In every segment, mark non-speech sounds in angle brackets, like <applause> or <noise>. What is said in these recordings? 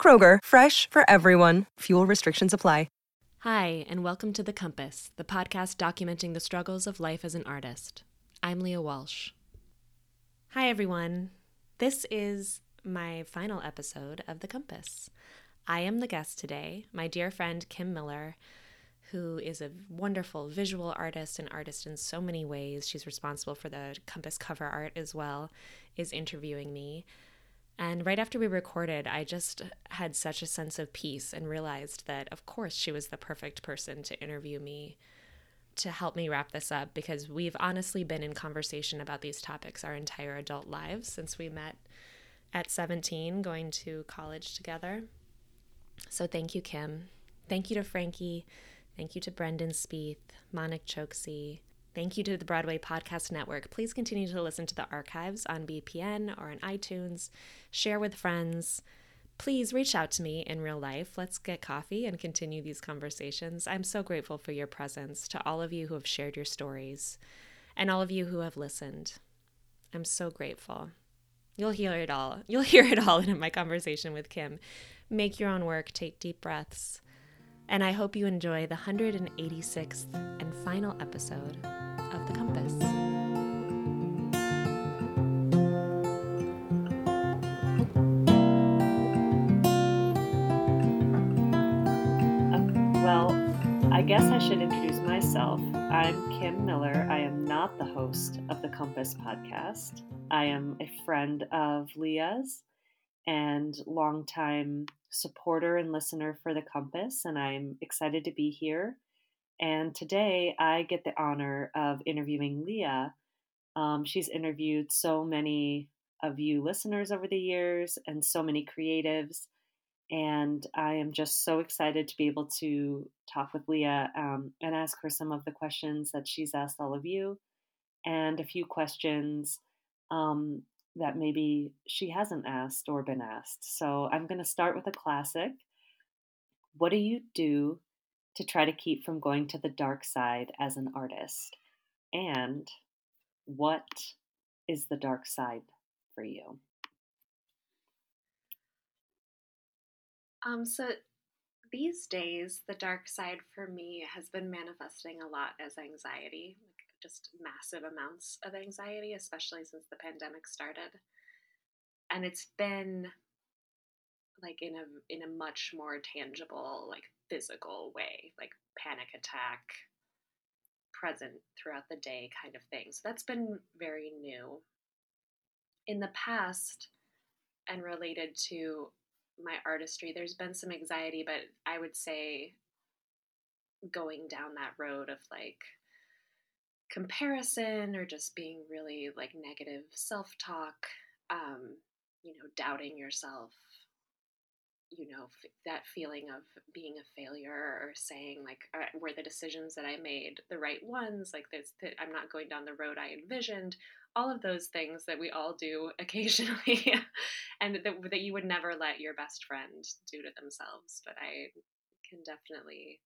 Kroger, fresh for everyone. Fuel restrictions apply. Hi, and welcome to The Compass, the podcast documenting the struggles of life as an artist. I'm Leah Walsh. Hi, everyone. This is my final episode of The Compass. I am the guest today, my dear friend Kim Miller, who is a wonderful visual artist and artist in so many ways. She's responsible for the Compass cover art as well, is interviewing me. And right after we recorded, I just had such a sense of peace and realized that, of course, she was the perfect person to interview me to help me wrap this up because we've honestly been in conversation about these topics our entire adult lives since we met at 17 going to college together. So thank you, Kim. Thank you to Frankie. Thank you to Brendan Spieth, Monik Choksi, Thank you to the Broadway Podcast Network. Please continue to listen to the archives on BPN or on iTunes. Share with friends. Please reach out to me in real life. Let's get coffee and continue these conversations. I'm so grateful for your presence, to all of you who have shared your stories, and all of you who have listened. I'm so grateful. You'll hear it all. You'll <laughs> hear it all in my conversation with Kim. Make your own work, take deep breaths. And I hope you enjoy the 186th and final episode of the compass. Uh, well, I guess I should introduce myself. I'm Kim Miller. I am not the host of the Compass podcast. I am a friend of Leah's and longtime supporter and listener for the Compass, and I'm excited to be here and today I get the honor of interviewing Leah. Um, she's interviewed so many of you listeners over the years and so many creatives. And I am just so excited to be able to talk with Leah um, and ask her some of the questions that she's asked all of you and a few questions um, that maybe she hasn't asked or been asked. So I'm going to start with a classic. What do you do to try to keep from going to the dark side as an artist? And what is the dark side for you? Um, so these days, the dark side for me has been manifesting a lot as anxiety, just massive amounts of anxiety, especially since the pandemic started. And it's been like in a in a much more tangible, like physical way, like panic attack, present throughout the day kind of thing. So that's been very new. In the past, and related to my artistry, there's been some anxiety, but I would say going down that road of like comparison or just being really like negative self talk, um, you know, doubting yourself, you know f- that feeling of being a failure or saying like uh, were the decisions that i made the right ones? Like i'm not going down the road i envisioned. All of those things that we all do <laughs> occasionally and that, that you would never let your best friend do to themselves but i can definitely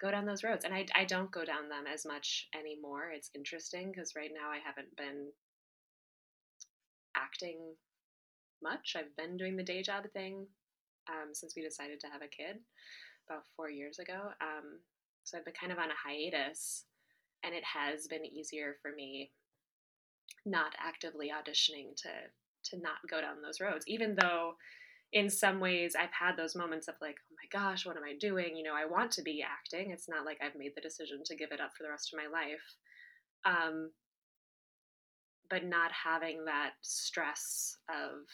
go down those roads and i, I don't go down them as much anymore it's interesting because right now i haven't been acting much. I've been doing the day job thing um, since we decided to have a kid about four years ago. Um, so I've been kind of on a hiatus, and it has been easier for me not actively auditioning to to not go down those roads, even though in some ways I've had those moments of like, oh my gosh, what am I doing? You know, I want to be acting. It's not like I've made the decision to give it up for the rest of my life. Um, but not having that stress of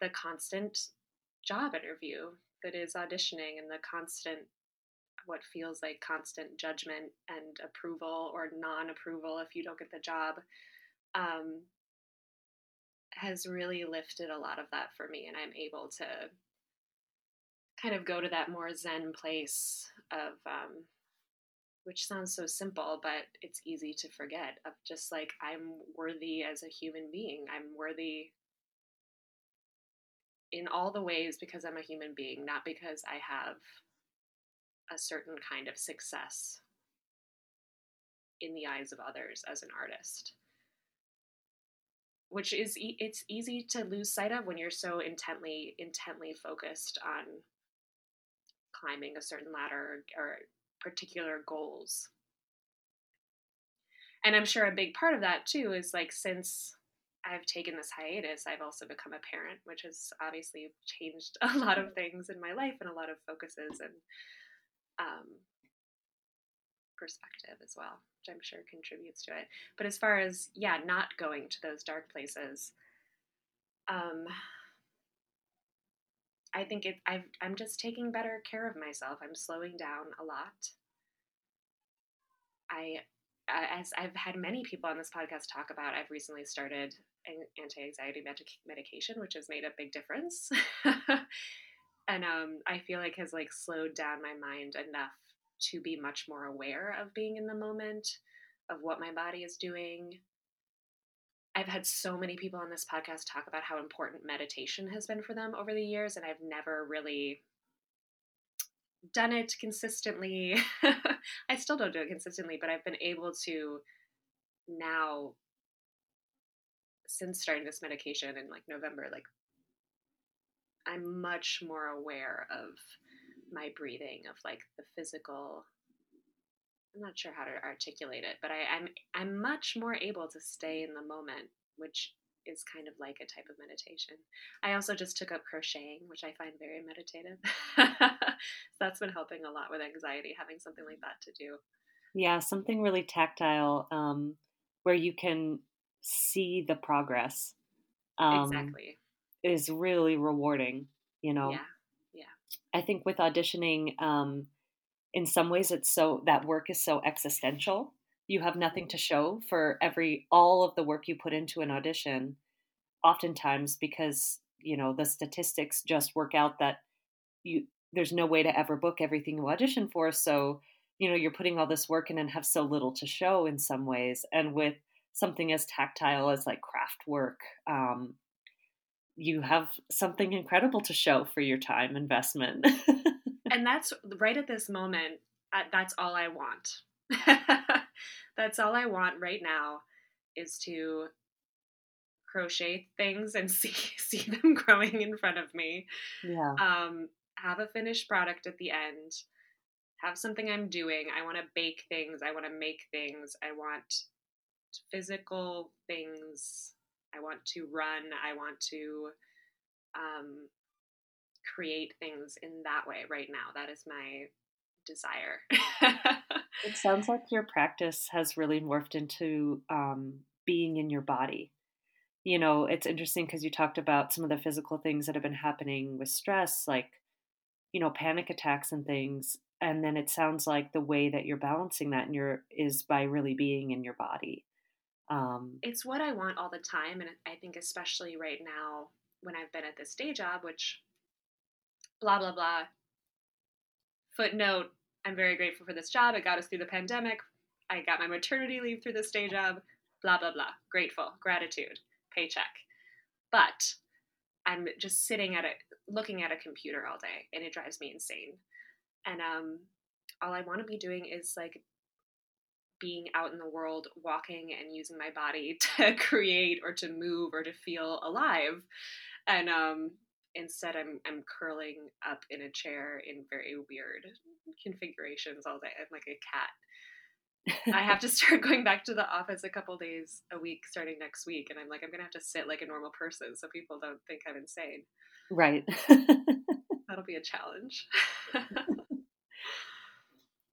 the constant job interview that is auditioning and the constant what feels like constant judgment and approval or non-approval if you don't get the job um, has really lifted a lot of that for me, and I'm able to kind of go to that more zen place of um, which sounds so simple but it's easy to forget of just like i'm worthy as a human being. I'm worthy in all the ways because i'm a human being not because i have a certain kind of success in the eyes of others as an artist which is e- it's easy to lose sight of when you're so intently intently focused on climbing a certain ladder or particular goals. And I'm sure a big part of that too is like since I've taken this hiatus, I've also become a parent, which has obviously changed <laughs> a lot of things in my life and a lot of focuses and um, perspective as well, which I'm sure contributes to it. But as far as, yeah, not going to those dark places, um, I think it, i am just taking better care of myself. I'm slowing down a lot. I, as I've had many people on this podcast talk about, I've recently started an anti-anxiety medic- medication, which has made a big difference. <laughs> and um, I feel like has like slowed down my mind enough to be much more aware of being in the moment, of what my body is doing, I've had so many people on this podcast talk about how important meditation has been for them over the years, and I've never really done it consistently. <laughs> I still don't do it consistently, but I've been able to now, since starting this medication in like November, like I'm much more aware of my breathing, of like the physical I'm not sure how to articulate it, but I, I'm I'm much more able to stay in the moment, which is kind of like a type of meditation. I also just took up crocheting, which I find very meditative. So <laughs> that's been helping a lot with anxiety, having something like that to do. Yeah, something really tactile um, where you can see the progress. Um, exactly. Is really rewarding, you know? Yeah. I think with auditioning, um, in some ways it's so that work is so existential. You have nothing to show for every all of the work you put into an audition oftentimes because you know the statistics just work out that you there's no way to ever book everything you audition for. So you know you're putting all this work in and have so little to show in some ways. And with something as tactile as like craft work um, you have something incredible to show for your time investment. <laughs> And that's right at this moment uh, that's all i want. <laughs> That's all i want right now is to crochet things and <laughs> see see them growing in front of me. Yeah. Um have a finished product at the end. Have something i'm doing. I want to bake things. I want to make things. I want physical things i want to run i want to um, create things in that way right now. That is my desire. <laughs> it sounds like your practice has really morphed into um, being in your body. You know, it's interesting because you talked about some of the physical things that have been happening with stress, like, you know, panic attacks and things. And then it sounds like the way that you're balancing that in your is by really being in your body. Um, it's what I want all the time. And I think, especially right now, when I've been at this day job, which blah, blah, blah. Footnote I'm very grateful for this job. It got us through the pandemic. I got my maternity leave through this day job. Blah, blah, blah. Grateful, gratitude, paycheck. But I'm just sitting at it, looking at a computer all day, and it drives me insane. And um, all I want to be doing is like being out in the world, walking and using my body <laughs> to create or to move or to feel alive. And um, instead I'm I'm curling up in a chair in very weird configurations all day. I'm like a cat. I have to <laughs> start going back to the office a couple days a week starting next week and I'm like I'm going to have to sit like a normal person so people don't think I'm insane. Right. <laughs> That'll be a challenge.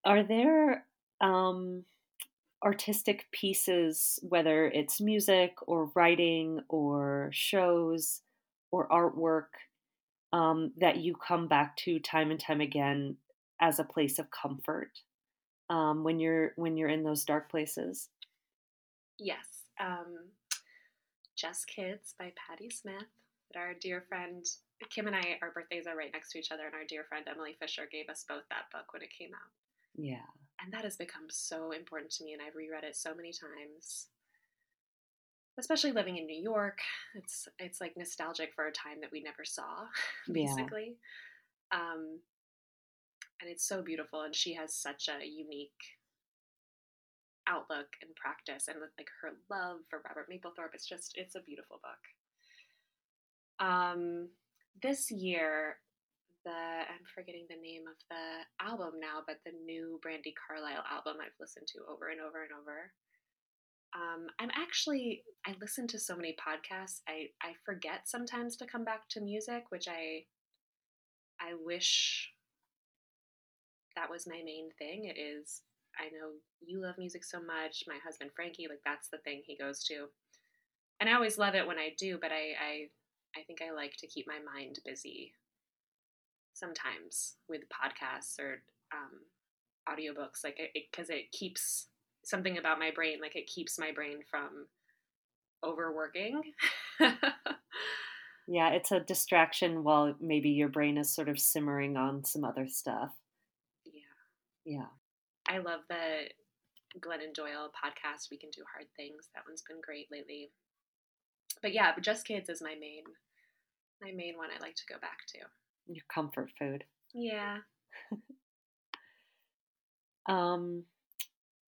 Are there um artistic pieces whether it's music or writing or shows or artwork um, that you come back to time and time again as a place of comfort um, when you're when you're in those dark places yes um, Just Kids by Patti Smith that our dear friend Kim and I, our birthdays are right next to each other, and our dear friend Emily Fisher gave us both that book when it came out. Yeah. And that has become so important to me, and I've reread it so many times. Especially living in New York, it's it's like nostalgic for a time that we never saw, <laughs> basically. Yeah. Um, and it's so beautiful, and she has such a unique outlook and practice, and like her love for Robert Mapplethorpe. It's just it's a beautiful book. Um, this year, the I'm forgetting the name of the album now, but the new Brandi Carlile album I've listened to over and over and over. Um, I'm actually I listen to so many podcasts. I I forget sometimes to come back to music, which I I wish that was my main thing. It is I know you love music so much. My husband Frankie, like that's the thing he goes to, and I always love it when I do. But I I I think I like to keep my mind busy sometimes with podcasts or um, audiobooks, like because it, it, it keeps something about my brain, like it keeps my brain from overworking. <laughs> yeah, it's a distraction while maybe your brain is sort of simmering on some other stuff. Yeah. Yeah. I love the Glennon Doyle podcast, We Can Do Hard Things. That one's been great lately. But yeah, but Just Kids is my main my main one I like to go back to. Your comfort food. Yeah. <laughs> um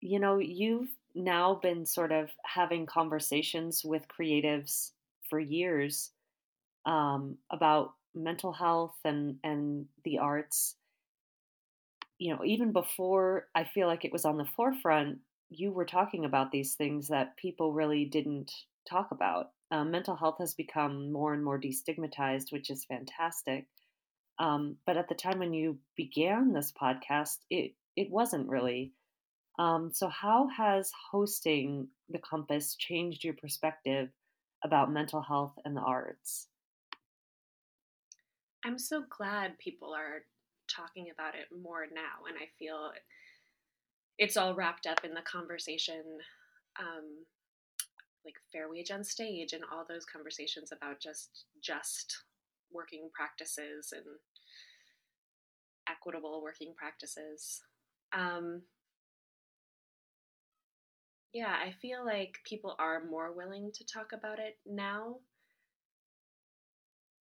you know, you've now been sort of having conversations with creatives for years um, about mental health and and the arts you know even before i feel like it was on the forefront you were talking about these things that people really didn't talk about um, mental health has become more and more destigmatized, which is fantastic. Um, but at the time when you began this podcast, it it wasn't really. Um, so, how has hosting the Compass changed your perspective about mental health and the arts? I'm so glad people are talking about it more now, and I feel it's all wrapped up in the conversation um, like fair wage on stage and all those conversations about just just working practices and equitable working practices. Um, yeah, I feel like people are more willing to talk about it now.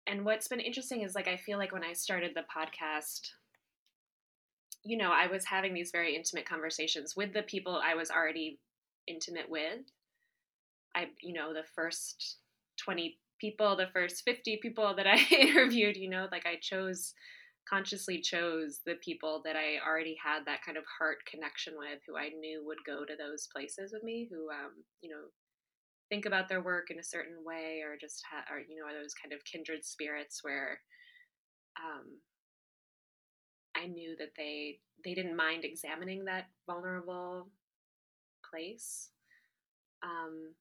And what's been interesting is like I feel like when I started the podcast, you know, I was having these very intimate conversations with the people I was already intimate with I, you know, the first 20 people, the first 50 people that I <laughs> interviewed, you know, like I chose, consciously chose the people that I already had that kind of heart connection with, who I knew would go to those places with me, who, um, you know, think about their work in a certain way or just have, or, you know, are those kind of kindred spirits where, um, I knew that they they didn't mind examining that vulnerable place. Um,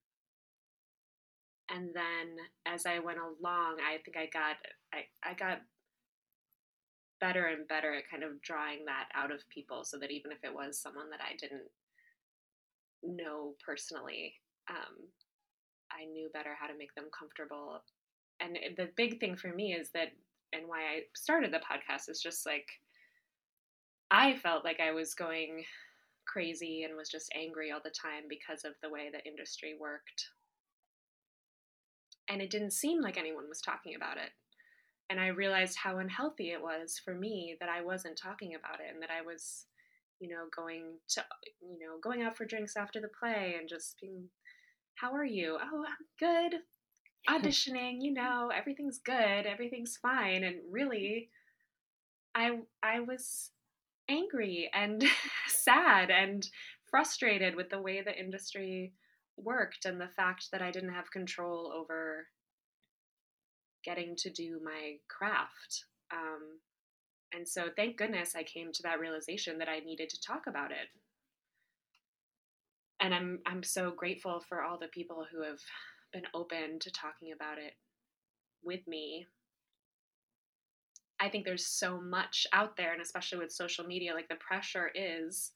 and then as I went along, I think I got I, I got better and better at kind of drawing that out of people so that even if it was someone that I didn't know personally, um, I knew better how to make them comfortable. And the big thing for me is that, and why I started the podcast is just like, I felt like I was going crazy and was just angry all the time because of the way the industry worked and it didn't seem like anyone was talking about it. And I realized how unhealthy it was for me that I wasn't talking about it and that I was, you know, going to, you know, going out for drinks after the play and just being, how are you? Oh, I'm good. <laughs> Auditioning, you know, everything's good, everything's fine. And really, I, I was angry and <laughs> sad and frustrated with the way the industry worked and the fact that I didn't have control over getting to do my craft. Um, and so, thank goodness I came to that realization that I needed to talk about it. And I'm I'm so grateful for all the people who have been open to talking about it with me. I think there's so much out there, and especially with social media, like the pressure is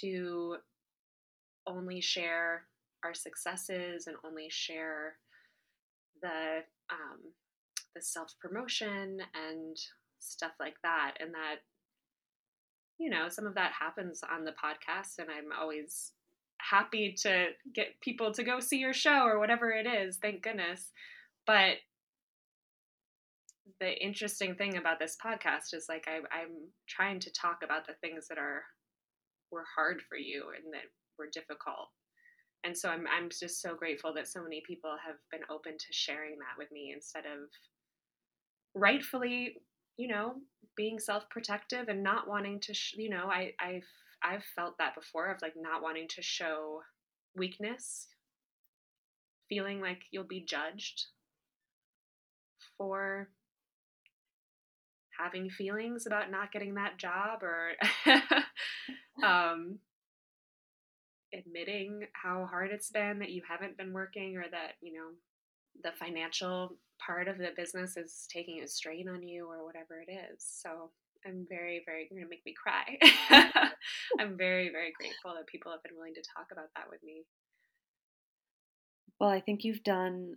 to only share our successes and only share the um, the self promotion and stuff like that, and that you know some of that happens on the podcast, and I'm always happy to get people to go see your show or whatever it is. Thank goodness, but the interesting thing about this podcast is like I, I'm trying to talk about the things that are were hard for you and that were difficult. And so I'm I'm just so grateful that so many people have been open to sharing that with me instead of rightfully, you know, being self-protective and not wanting to, sh- you know, I I've I've felt that before of like not wanting to show weakness, feeling like you'll be judged for having feelings about not getting that job or <laughs> um, admitting how hard it's been that you haven't been working or that you know the financial part of the business is taking a strain on you or whatever it is. So i'm very very you're going to make me cry. <laughs> I'm very very grateful that people have been willing to talk about that with me. Well i think you've done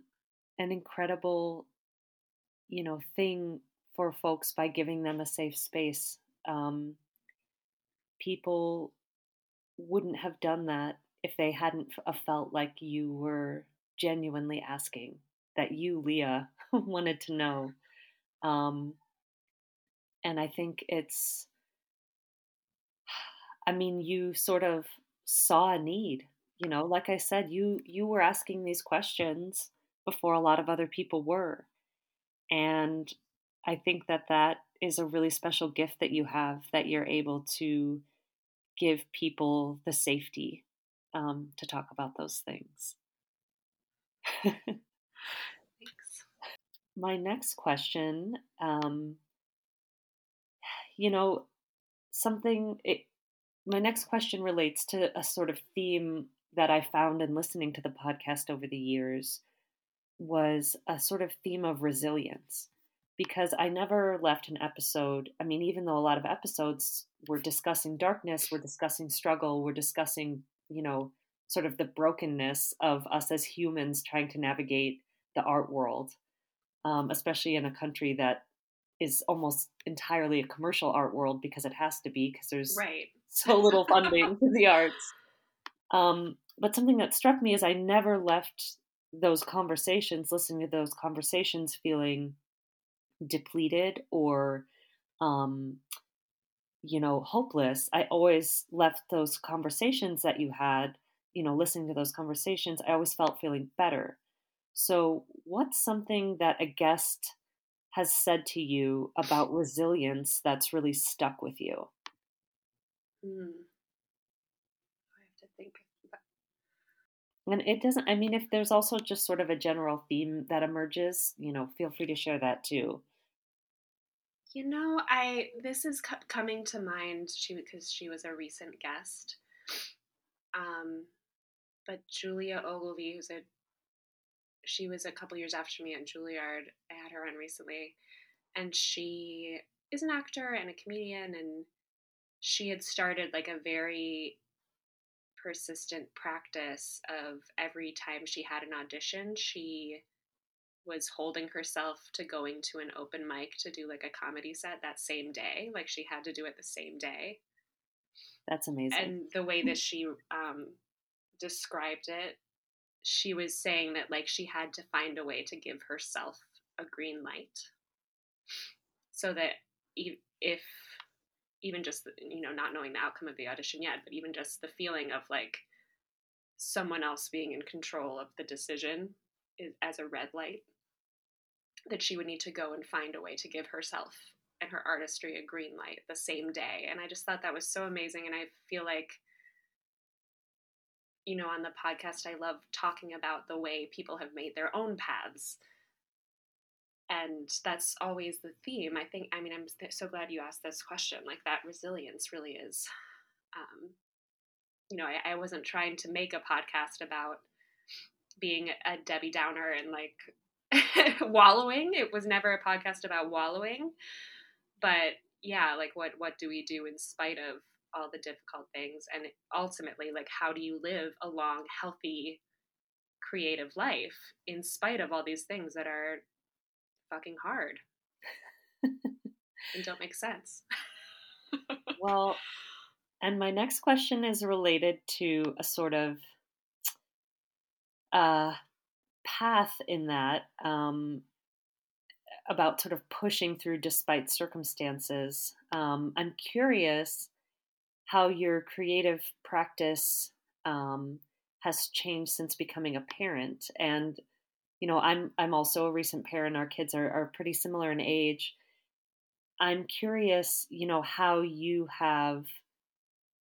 an incredible you know thing for folks by giving them a safe space. Um, people wouldn't have done that if they hadn't uh, felt like you were genuinely asking, that you, Leah, <laughs> wanted to know. Um, and I think it's, <sighs> I mean, you sort of saw a need. You know, like I said, you you were asking these questions before a lot of other people were, and I think that that is a really special gift that you have that you're able to give people the safety um, to talk about those things. <laughs> Thanks. My next question, um, you know, something, it, my next question relates to a sort of theme that I found in listening to the podcast over the years was a sort of theme of resilience because I never left an episode. I mean, even though a lot of episodes were discussing darkness, we're discussing struggle, we're discussing, you know, sort of the brokenness of us as humans trying to navigate the art world, um, especially in a country that is almost entirely a commercial art world because it has to be because there's right. <laughs> so little funding to the arts. Um, but something that struck me is I never left those conversations, listening to those conversations, feeling depleted or um, you know hopeless i always left those conversations that you had you know listening to those conversations i always felt feeling better. So what's something that a guest has said to you about resilience that's really stuck with you? Mm. i have to think and it doesn't i mean if there's also just sort of a general theme that emerges you know feel free to share that too you know, I this is coming to mind she because she was a recent guest. Um, but Julia Ogilvy, who's a she was a couple years after me at Juilliard. I had her on recently, and she is an actor and a comedian, and she had started like a very persistent practice of every time she had an audition, she was holding herself to going to an open mic to do like a comedy set that same day. Like she had to do it the same day. That's amazing. And the way that <laughs> she um, described it, she was saying that like she had to find a way to give herself a green light so that if even just you know not knowing the outcome of the audition yet but even just the feeling of like someone else being in control of the decision is as a red light that she would need to go and find a way to give herself and her artistry a green light the same day. And I just thought that was so amazing. And I feel like, you know, on the podcast, I love talking about the way people have made their own paths. And that's always the theme. I think, I mean, I'm so glad you asked this question. Like, that resilience really is, um, you know, I, I wasn't trying to make a podcast about being a Debbie Downer and like <laughs> wallowing. It was never a podcast about wallowing. But yeah, like what what do we do in spite of all the difficult things and ultimately like how do you live a long healthy creative life in spite of all these things that are fucking hard and don't make sense. <laughs> well, and my next question is related to a sort of uh, path in that um, about sort of pushing through despite circumstances. Um, I'm curious how your creative practice um, has changed since becoming a parent. And you know, I'm I'm also a recent parent. Our kids are are pretty similar in age. I'm curious, you know, how you have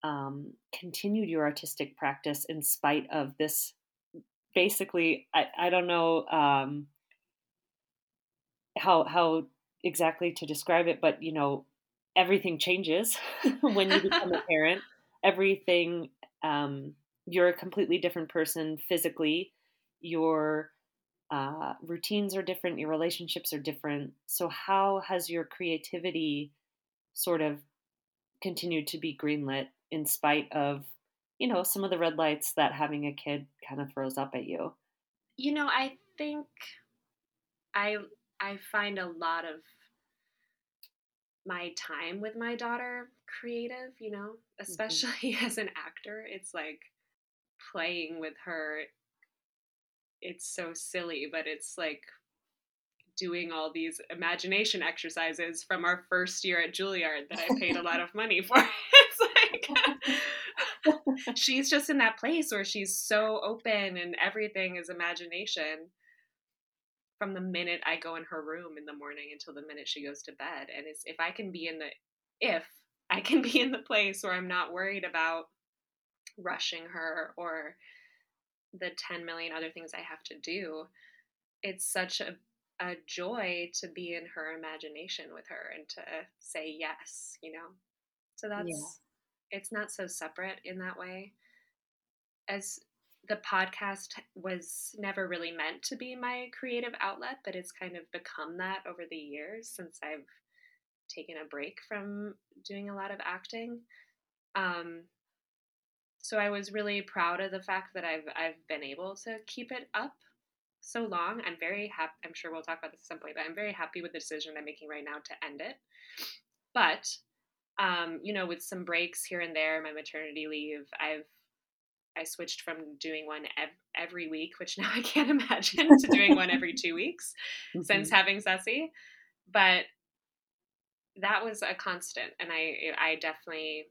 um, continued your artistic practice in spite of this. Basically, I, I don't know um, how how exactly to describe it, but you know, everything changes <laughs> when you <laughs> become a parent. Everything, um, you're a completely different person physically. Your uh, routines are different. Your relationships are different. So, how has your creativity sort of continued to be greenlit in spite of, you know, some of the red lights that having a kid kind of throws up at you? You know, I think I I find a lot of my time with my daughter creative, you know, mm-hmm. especially mm-hmm. <laughs> as an actor. It's like playing with her. It's so silly, but it's like doing all these imagination exercises from our first year at Juilliard that I paid a lot of money for. <laughs> <laughs> she's just in that place where she's so open and everything is imagination from the minute I go in her room in the morning until the minute she goes to bed. And it's if I can be in the if I can <laughs> be in the place where I'm not worried about rushing her or the 10 million other things I have to do, it's such a a joy to be in her imagination with her and to say yes, you know. So that's yeah. It's not so separate in that way. As the podcast was never really meant to be my creative outlet, but it's kind of become that over the years since I've taken a break from doing a lot of acting. Um, so I was really proud of the fact that I've I've been able to keep it up so long. I'm very happy. I'm sure we'll talk about this at some point, but I'm very happy with the decision I'm making right now to end it. But um, you know, with some breaks here and there, my maternity leave, I've I switched from doing one ev- every week, which <laughs> now I can't imagine, to doing one every two <laughs> weeks mm-hmm. since having Ceci. But that was a constant, and I I definitely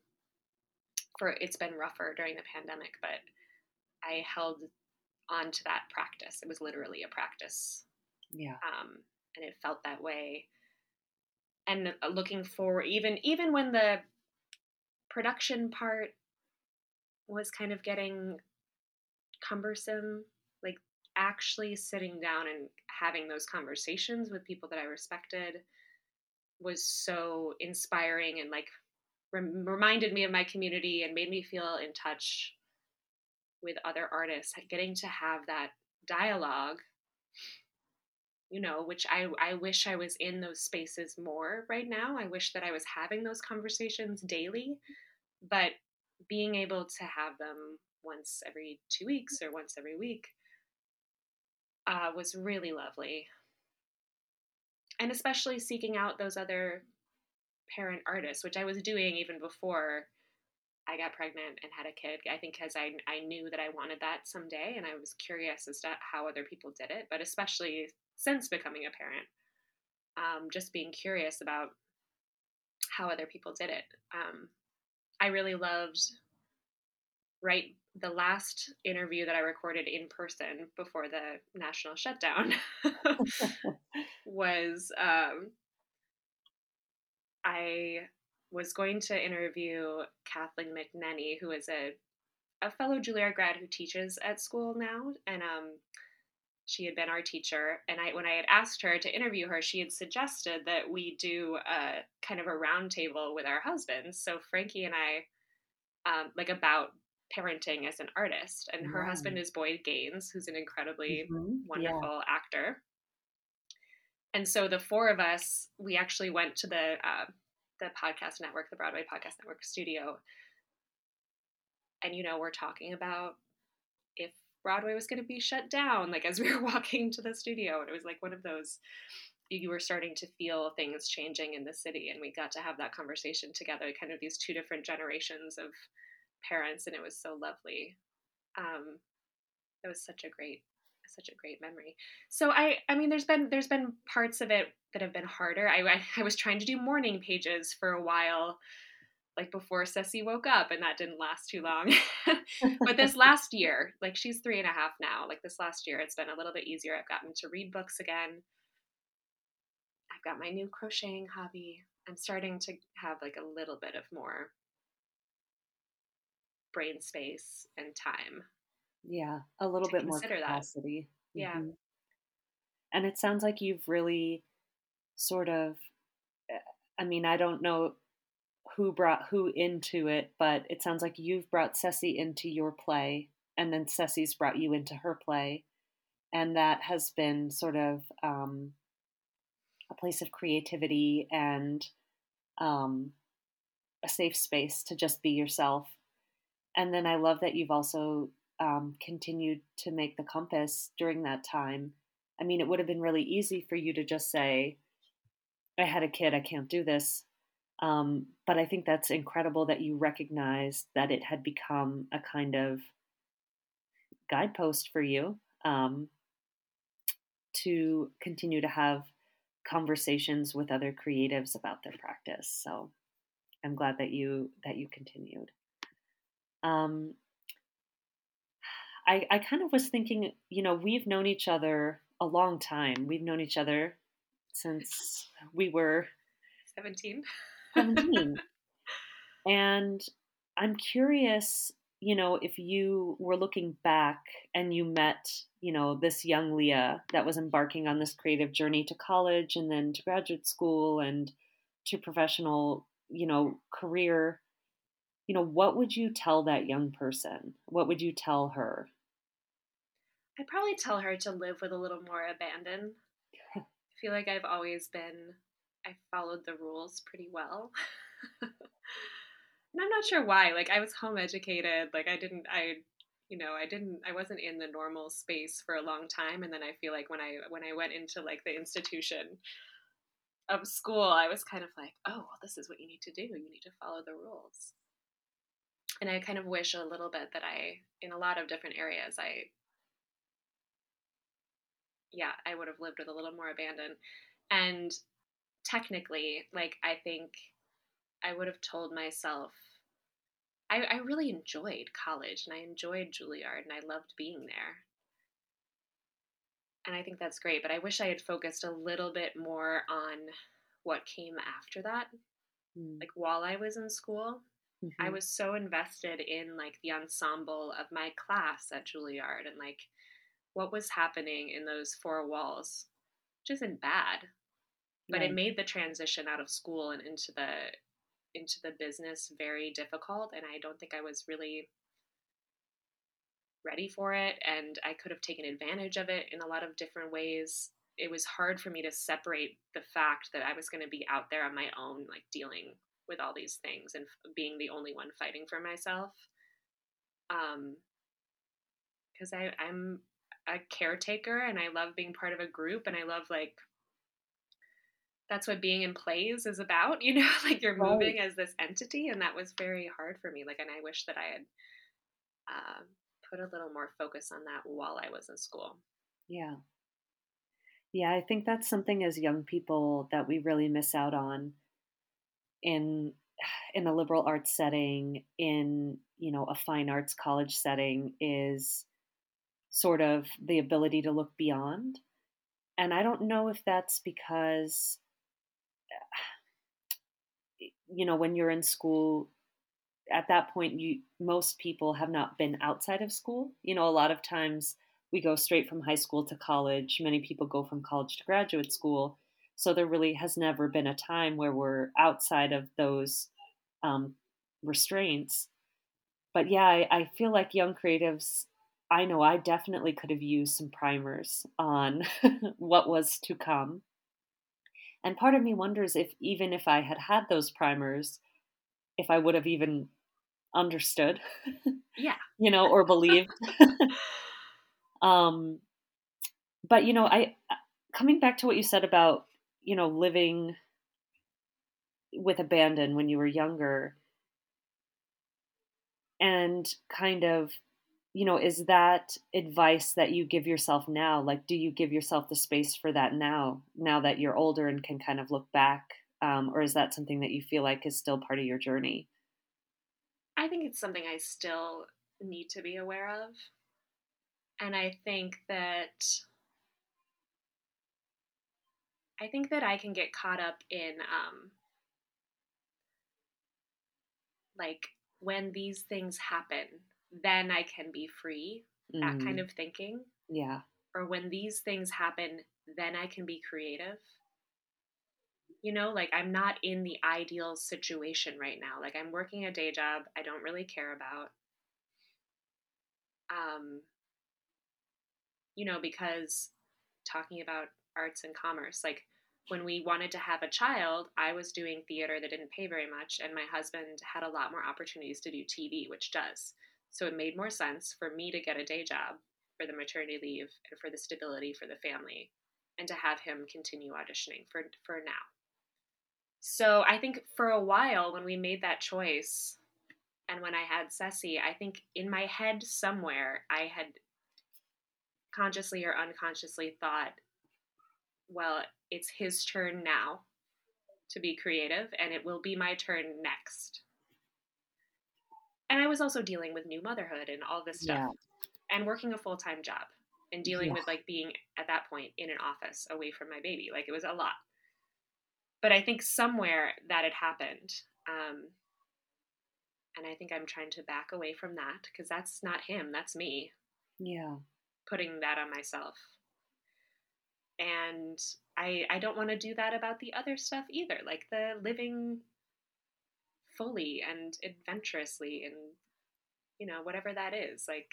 for it's been rougher during the pandemic, but I held on to that practice. It was literally a practice. Yeah. Um, and it felt that way. And uh, looking forward, even even when the production part was kind of getting cumbersome, like actually sitting down and having those conversations with people that I respected was so inspiring and like rem- reminded me of my community and made me feel in touch with other artists. Getting to have that dialogue you know which i i wish i was in those spaces more right now i wish that i was having those conversations daily but being able to have them once every two weeks or once every week uh, was really lovely. And especially seeking out those other parent artists, which I was doing even before I got pregnant and had a kid. I think because I, I knew that I wanted that someday and I was curious as to how other people did it, but especially since becoming a parent, um, just being curious about how other people did it. Um, I really loved right the last interview that I recorded in person before the national shutdown <laughs> <laughs> was um, I was going to interview Kathleen McNenny, who is a a fellow Juilliard grad who teaches at school now, and um, she had been our teacher. And I, when I had asked her to interview her, she had suggested that we do a kind of a roundtable with our husbands. So Frankie and I, um, like about parenting as an artist. And her husband is Boyd Gaines, who's an incredibly mm-hmm. wonderful yeah. actor. And so the four of us, we actually went to the uh, the podcast network, the Broadway Podcast Network studio, and you know we're talking about if Broadway was going to be shut down, like as <laughs> we were walking to the studio. And it was like one of those, you were starting to feel things changing in the city. And we got to have that conversation together, kind of these two different generations of parents. And it was so lovely. Um, it was such a great such a great memory. So I I mean there's been there's been parts of it that have been harder. I I, I was trying to do morning pages for a while like before Ceci woke up, and that didn't last too long. <laughs> <laughs> but this last year, like she's three and a half now, like this last year, it's been a little bit easier. I've gotten to read books again. I've got my new crocheting hobby. I'm starting to have like a little bit of more brain space and time. Yeah, a little bit more capacity. That. Yeah. Mm-hmm. And it sounds like you've really sort of eh, I mean, I don't know who brought who into it, but it sounds like you've brought Ceci into your play, and then Ceci's brought you into her play, and that has been sort of um, a place of creativity and um, a safe space to just be yourself. And then I love that you've also um, continued to make the compass during that time. I mean, it would have been really easy for you to just say, I had a kid, I can't do this. Um, but I think that's incredible that you recognized that it had become a kind of guidepost for you um, to continue to have conversations with other creatives about their practice. So I'm glad that you that you continued. Um, I I kind of was thinking, you know, we've known each other a long time. We've known each other since we were 17. 17. and I'm curious, you know, if you were looking back and you met, you know, this young Leah that was embarking on this creative journey to college and then to graduate school and to professional, you know, career, you know, what would you tell that young person? What would you tell her? I'd probably tell her to live with a little more abandon. <laughs> I feel like I've always been I followed the rules pretty well. <laughs> and I'm not sure why. Like I was home educated. Like I didn't I you know, I didn't I wasn't in the normal space for a long time and then I feel like when I when I went into like the institution of school, I was kind of like, "Oh, well, this is what you need to do. You need to follow the rules." And I kind of wish a little bit that I in a lot of different areas I yeah, I would have lived with a little more abandon. And technically, like I think I would have told myself I, I really enjoyed college and I enjoyed Juilliard and I loved being there. And I think that's great, but I wish I had focused a little bit more on what came after that. Mm. Like while I was in school, mm-hmm. I was so invested in like the ensemble of my class at Juilliard and like what was happening in those four walls, which isn't bad but right. it made the transition out of school and into the into the business very difficult and i don't think i was really ready for it and i could have taken advantage of it in a lot of different ways it was hard for me to separate the fact that i was going to be out there on my own like dealing with all these things and being the only one fighting for myself um because i i'm a caretaker and i love being part of a group and i love like that's what being in plays is about, <laughs> you know, like you're moving right. as this entity. And that was very hard for me. Like, and I wish that I had uh, put a little more focus on that while I was in school. Yeah. Yeah, I think that's something as young people that we really miss out on in <sighs> in a liberal arts setting, in you know a fine arts college setting, is sort of the ability to look beyond. And I don't know if that's because you know, when you're in school, at that point, you most people have not been outside of school. You know, a lot of times we go straight from high school to college. Many people go from college to graduate school. So there really has never been a time where we're outside of those um, restraints. But yeah, I, I feel like young creatives, I know I definitely could have used some primers on <laughs> what was to come. And part of me wonders if even if I had had those primers, if I would have even understood. Yeah. <laughs> you know, or believed. <laughs> Um, but you know, I coming back to what you said about you know living with abandon when you were younger and kind of you know is that advice that you give yourself now? Like do you give yourself the space for that now now that you're older and can kind of look back um, or is that something that you feel like is still part of your journey? I think it's something i still need to be aware of. And i think that i think that i can get caught up in um, like when these things happen, then I can be free. Mm. That kind mm. of thinking. Yeah. Or when these things happen, then I can be creative. You know, like I'm not in the ideal situation right now. Like I'm working a day job I don't really care about. Um, you know, because talking about arts and commerce, like when we wanted to have a child, I was doing theater that didn't pay very much, and my husband had a lot more opportunities to do TV, which does. So it made more sense for me to get a day job for the maternity leave and for the stability for the family, and to have him continue auditioning for for now. So I think for a while when we made that choice, and when I had Ceci, I think in my head somewhere I had consciously or unconsciously thought well, it's his turn now to be creative, and it will be my turn next. And I was also dealing with new motherhood and all this stuff, yeah. and working a full time job, and dealing yeah. with like being at that point in an office away from my baby. Like it was a lot. But I think somewhere that had happened. Um, and I think I'm trying to back away from that because that's not him, that's me. Yeah. Putting that on myself and I I don't want to do that about the other stuff either, like the living fully and adventurously and you know whatever that is, like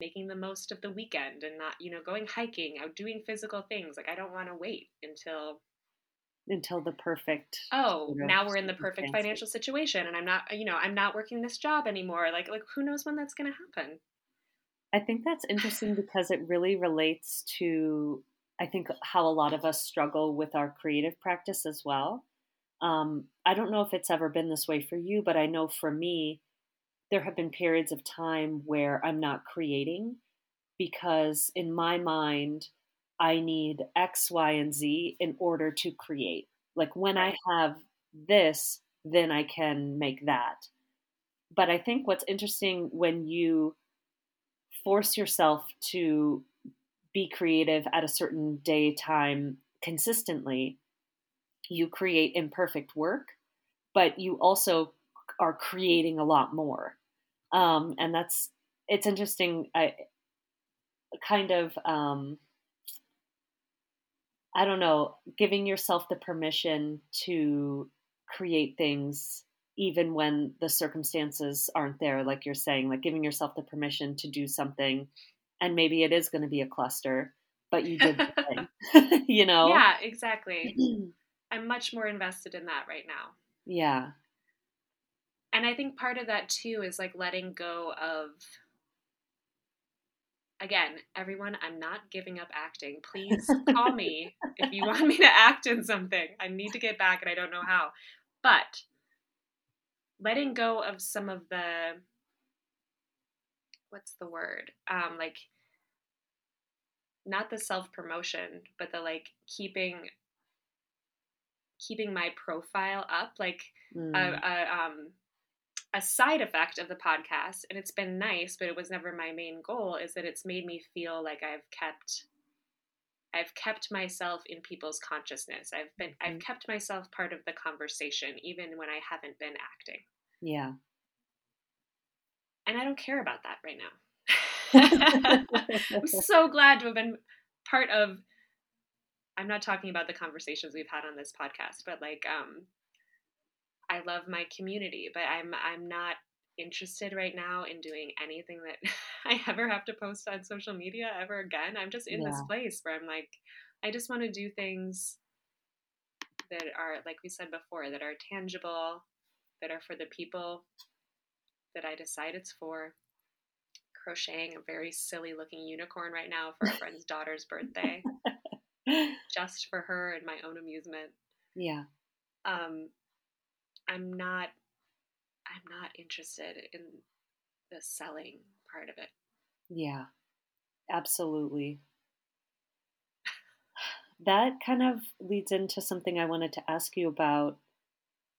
making the most of the weekend and not you know going hiking, out doing physical things. Like I don't want to wait until until the perfect oh now we're in the perfect financial situation and i'm not you know i'm not working this job anymore like like who knows when that's going to happen i think that's interesting because it really relates to I think how a lot of us struggle with our creative practice as well. Um, I don't know if it's ever been this way for you, but I know for me, there have been periods of time where I'm not creating because in my mind, I need X, Y, and Z in order to create. Like when I have this, then I can make that. But I think what's interesting when you force yourself to be creative at a certain day time consistently, you create imperfect work, but you also are creating a lot more. Um, and that's it's interesting. I kind of um, I don't know, giving yourself the permission to create things even when the circumstances aren't there, like you're saying, like giving yourself the permission to do something and maybe it is going to be a cluster, but you did <laughs> <laughs> you know? Yeah, exactly. <clears throat> I'm much more invested in that right now. Yeah. And I think part of that too is like letting go of again, everyone, I'm not giving up acting. Please call me <laughs> if you want me to act in something. I need to get back and I don't know how. But letting go of some of the what's the word? Um, like not the self promotion, but the like keeping keeping my profile up, like mm. a, a um a side effect of the podcast, and it's been nice, but it was never my main goal. Is that it's made me feel like I've kept I've kept myself in people's consciousness. I've been mm-hmm. I've kept myself part of the conversation even when I haven't been acting. Yeah and I don't care about that right now. <laughs> <laughs> I'm so glad to have been part of I'm not talking about the conversations we've had on this podcast, but like um I love my community, but I'm I'm not interested right now in doing anything that <laughs> I ever have to post on social media ever again. I'm just in yeah. this place where I'm like I just want to do things that are like we said before that are tangible, that are for the people that I decide it's for, crocheting a very silly looking unicorn right now for a friend's daughter's birthday, <laughs> just for her and my own amusement. Yeah. Um, I'm not. I'm not interested in the selling part of it. Yeah. Absolutely. That kind of leads into something I wanted to ask you about.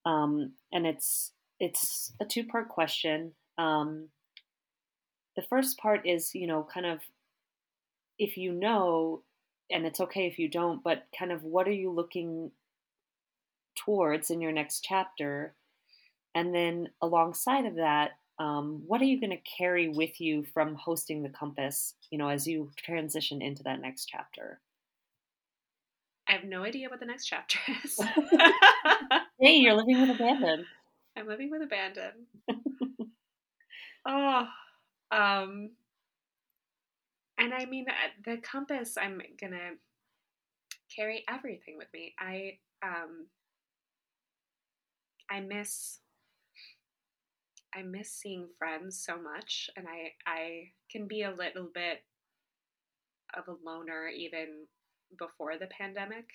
Um, and it's it's a two part question. Um, the first part is, you know, kind of if you know, and it's okay if you don't, but kind of what are you looking towards in your next chapter? And then alongside of that, um, what are you going to carry with you from hosting the compass, you know, as you transition into that next chapter? I have no idea what the next chapter is. <laughs> <laughs> hey, you're living with abandon. I'm living with abandon. <laughs> oh, um, and I mean the compass. I'm gonna carry everything with me. I um, I miss I miss seeing friends so much, and I I can be a little bit of a loner even before the pandemic.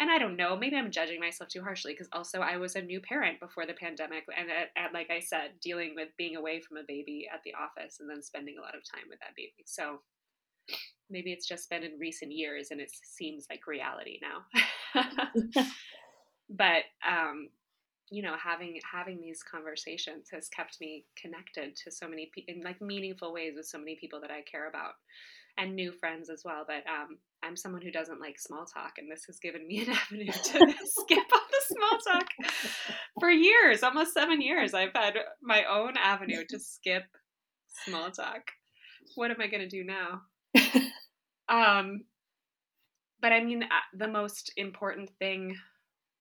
And I don't know, maybe I'm judging myself too harshly because also I was a new parent before the pandemic, and at, at, like I said, dealing with being away from a baby at the office and then spending a lot of time with that baby. So maybe it's just been in recent years and it seems like reality now. <laughs> <laughs> but um, you know having having these conversations has kept me connected to so many people in like meaningful ways with so many people that i care about and new friends as well but um, i'm someone who doesn't like small talk and this has given me an <laughs> avenue to <laughs> skip all the small talk for years almost seven years i've had my own avenue to <laughs> skip small talk what am i going to do now um but i mean uh, the most important thing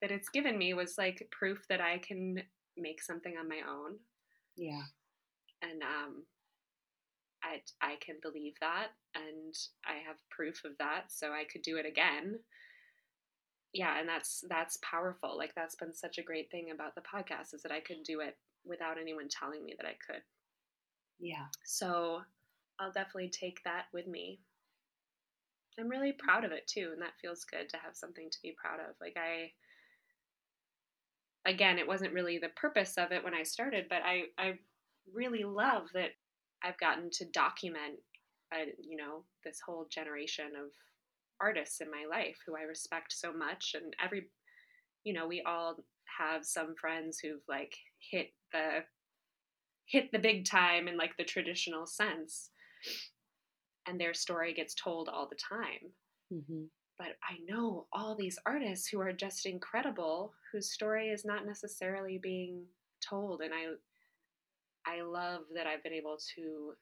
that it's given me was like proof that I can make something on my own. Yeah. And um I I can believe that and I have proof of that so I could do it again. Yeah, and that's that's powerful. Like that's been such a great thing about the podcast is that I could do it without anyone telling me that I could. Yeah. So I'll definitely take that with me. I'm really proud of it too, and that feels good to have something to be proud of. Like I again, it wasn't really the purpose of it when I started, but I, I really love that I've gotten to document, uh, you know, this whole generation of artists in my life who I respect so much. And every, you know, we all have some friends who've like hit the, hit the big time in like the traditional sense. And their story gets told all the time. Mm-hmm but I know all these artists who are just incredible, whose story is not necessarily being told, and I I love that I've been able to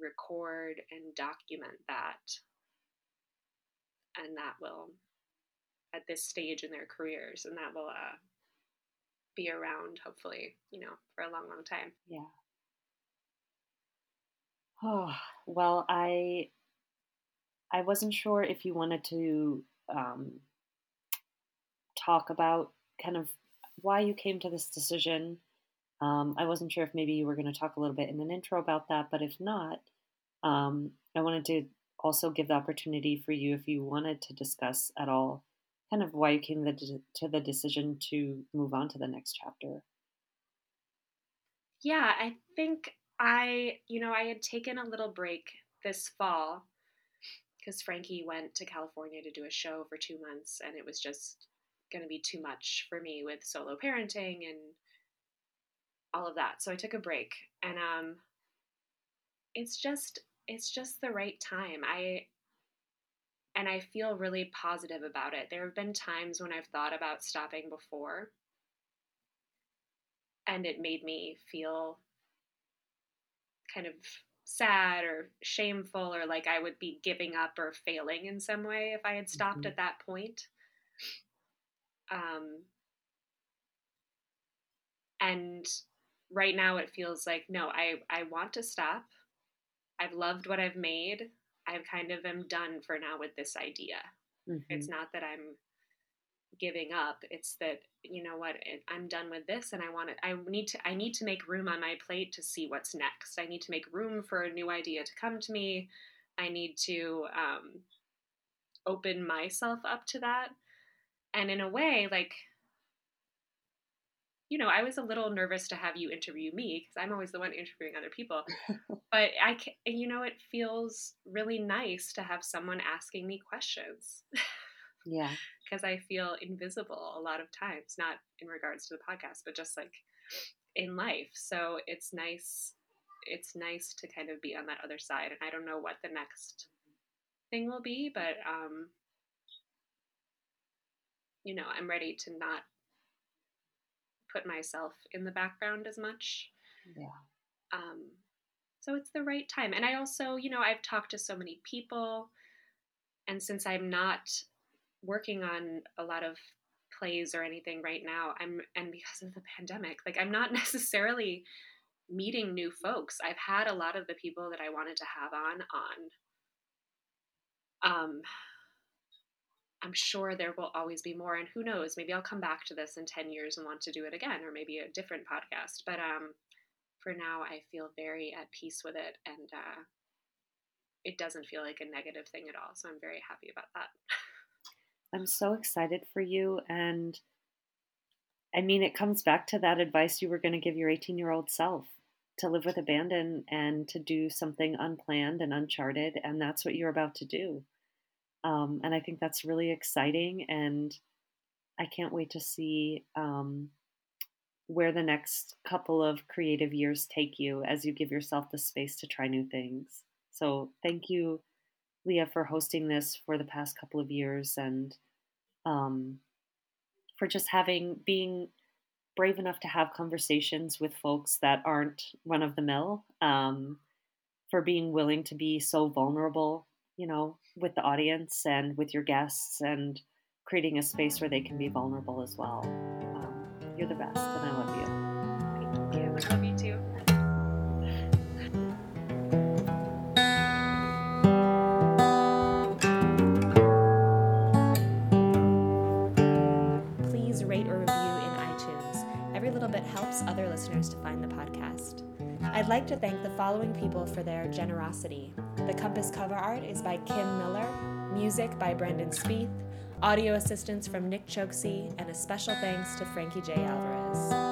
record and document that, and that will at this stage in their careers, and that will uh, be around hopefully, you know, for a long, long time. Yeah. Oh well, I I wasn't sure if you wanted to um, talk about kind of why you came to this decision. Um, I wasn't sure if maybe you were going to talk a little bit in an intro about that, but if not, um, I wanted to also give the opportunity for you if you wanted to discuss at all kind of why you came to the decision to move on to the next chapter. Yeah, I think I, you know, I had taken a little break this fall because Frankie went to California to do a show for two months, and it was just going to be too much for me with solo parenting and all of that. So I took a break, and um, it's just it's just the right time. I and I feel really positive about it. There have been times when I've thought about stopping before, and it made me feel kind of sad or shameful or like I would be giving up or failing in some way if I had stopped mm-hmm. at that point. Um, and right now it feels like no, I I want to stop. I've loved what I've made. I kind of am done for now with this idea. Mm-hmm. It's not that I'm giving up. It's that you know what I'm done with this, and I want to. I need to. I need to make room on my plate to see what's next. I need to make room for a new idea to come to me. I need to um, open myself up to that. And in a way, like you know, I was a little nervous to have you interview me because I'm always the one interviewing other people. <laughs> but I, can, you know, it feels really nice to have someone asking me questions. <laughs> Yeah. Because I feel invisible a lot of times, not in regards to the podcast, but just like in life. So it's nice. It's nice to kind of be on that other side. And I don't know what the next thing will be, but um, you know, I'm ready to not put myself in the background as much. Yeah. Um, so it's the right time. And I also, you know, I've talked to so many people, and since I'm not working on a lot of plays or anything right now, I'm and because of the pandemic, like I'm not <laughs> necessarily meeting new folks. I've had a lot of the people that I wanted to have on on. Um, I'm sure there will always be more. And who knows, maybe I'll come back to this in 10 years and want to do it again, or maybe a different podcast. But um, for now, I feel very at peace with it. And uh, it doesn't feel like a negative thing at all. So I'm very happy about that. I'm so excited for you. And I mean, it comes back to that advice you were going to give your 18 year old self to live with abandon and to do something unplanned and uncharted. And that's what you're about to do. Um, and I think that's really exciting. And I can't wait to see um, where the next couple of creative years take you as you give yourself the space to try new things. So thank you, Leah, for hosting this for the past couple of years and um, for just having, being brave enough to have conversations with folks that aren't run of the mill, um, for being willing to be so vulnerable you know, with the audience and with your guests and creating a space where they can be vulnerable as well. Um, you're the best, and I love you. Thank you. I love you too. I'd like to thank the following people for their generosity. The Compass cover art is by Kim Miller, music by Brendan Spieth, audio assistance from Nick Chokesy, and a special thanks to Frankie J. Alvarez.